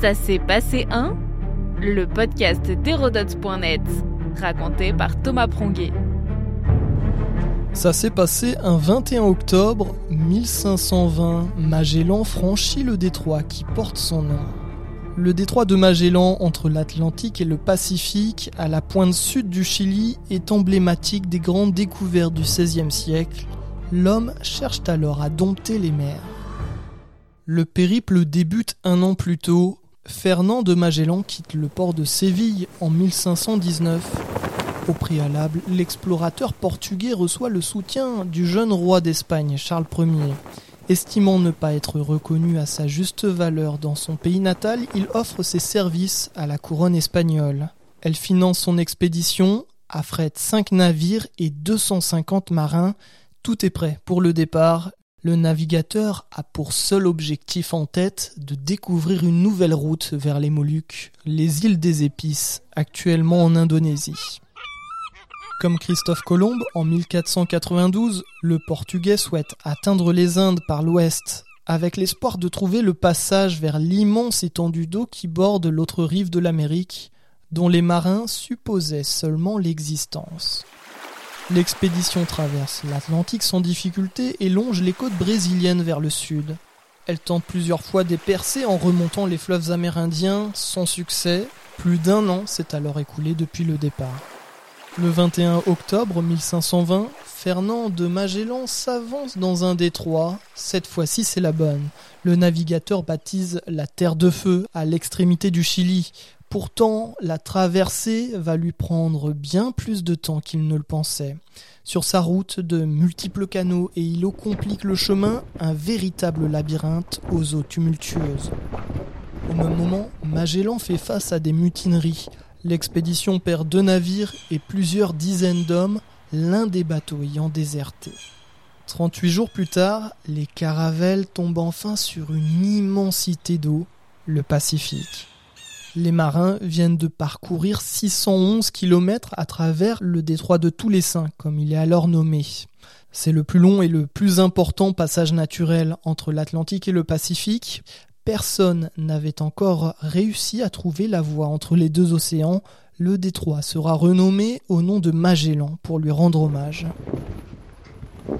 Ça s'est passé un Le podcast d'Hérodote.net, raconté par Thomas Pronguet. Ça s'est passé un 21 octobre 1520. Magellan franchit le détroit qui porte son nom. Le détroit de Magellan entre l'Atlantique et le Pacifique, à la pointe sud du Chili, est emblématique des grandes découvertes du XVIe siècle. L'homme cherche alors à dompter les mers. Le périple débute un an plus tôt. Fernand de Magellan quitte le port de Séville en 1519. Au préalable, l'explorateur portugais reçoit le soutien du jeune roi d'Espagne, Charles Ier. Estimant ne pas être reconnu à sa juste valeur dans son pays natal, il offre ses services à la couronne espagnole. Elle finance son expédition, affrète 5 navires et 250 marins. Tout est prêt pour le départ. Le navigateur a pour seul objectif en tête de découvrir une nouvelle route vers les Moluques, les îles des Épices, actuellement en Indonésie. Comme Christophe Colomb en 1492, le Portugais souhaite atteindre les Indes par l'ouest, avec l'espoir de trouver le passage vers l'immense étendue d'eau qui borde l'autre rive de l'Amérique, dont les marins supposaient seulement l'existence. L'expédition traverse l'Atlantique sans difficulté et longe les côtes brésiliennes vers le sud. Elle tente plusieurs fois des percées en remontant les fleuves amérindiens sans succès. Plus d'un an s'est alors écoulé depuis le départ. Le 21 octobre 1520, Fernand de Magellan s'avance dans un détroit. Cette fois-ci, c'est la bonne. Le navigateur baptise la Terre de Feu à l'extrémité du Chili Pourtant, la traversée va lui prendre bien plus de temps qu'il ne le pensait. Sur sa route, de multiples canaux et îlots compliquent le chemin, un véritable labyrinthe aux eaux tumultueuses. Au même moment, Magellan fait face à des mutineries. L'expédition perd deux navires et plusieurs dizaines d'hommes, l'un des bateaux ayant déserté. 38 jours plus tard, les caravelles tombent enfin sur une immensité d'eau, le Pacifique. Les marins viennent de parcourir 611 km à travers le détroit de tous les saints, comme il est alors nommé. C'est le plus long et le plus important passage naturel entre l'Atlantique et le Pacifique. Personne n'avait encore réussi à trouver la voie entre les deux océans. Le détroit sera renommé au nom de Magellan pour lui rendre hommage.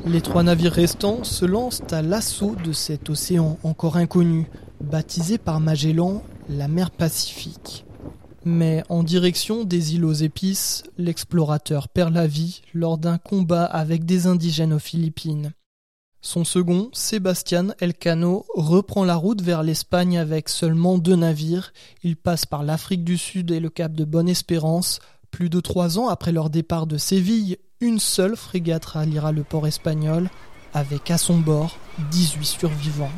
Les trois navires restants se lancent à l'assaut de cet océan encore inconnu, baptisé par Magellan la mer Pacifique. Mais en direction des îles aux épices, l'explorateur perd la vie lors d'un combat avec des indigènes aux Philippines. Son second, Sébastien Elcano, reprend la route vers l'Espagne avec seulement deux navires. Il passe par l'Afrique du Sud et le cap de Bonne-Espérance. Plus de trois ans après leur départ de Séville, une seule frégate ralliera le port espagnol, avec à son bord 18 survivants.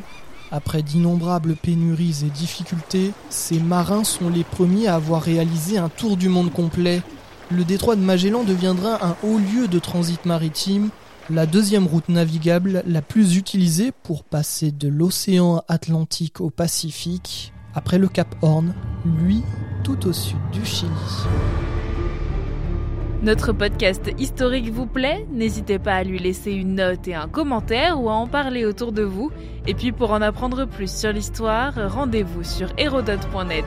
Après d'innombrables pénuries et difficultés, ces marins sont les premiers à avoir réalisé un tour du monde complet. Le détroit de Magellan deviendra un haut lieu de transit maritime, la deuxième route navigable la plus utilisée pour passer de l'océan Atlantique au Pacifique, après le Cap Horn, lui tout au sud du Chili. Notre podcast historique vous plaît N'hésitez pas à lui laisser une note et un commentaire ou à en parler autour de vous. Et puis pour en apprendre plus sur l'histoire, rendez-vous sur hérodote.net.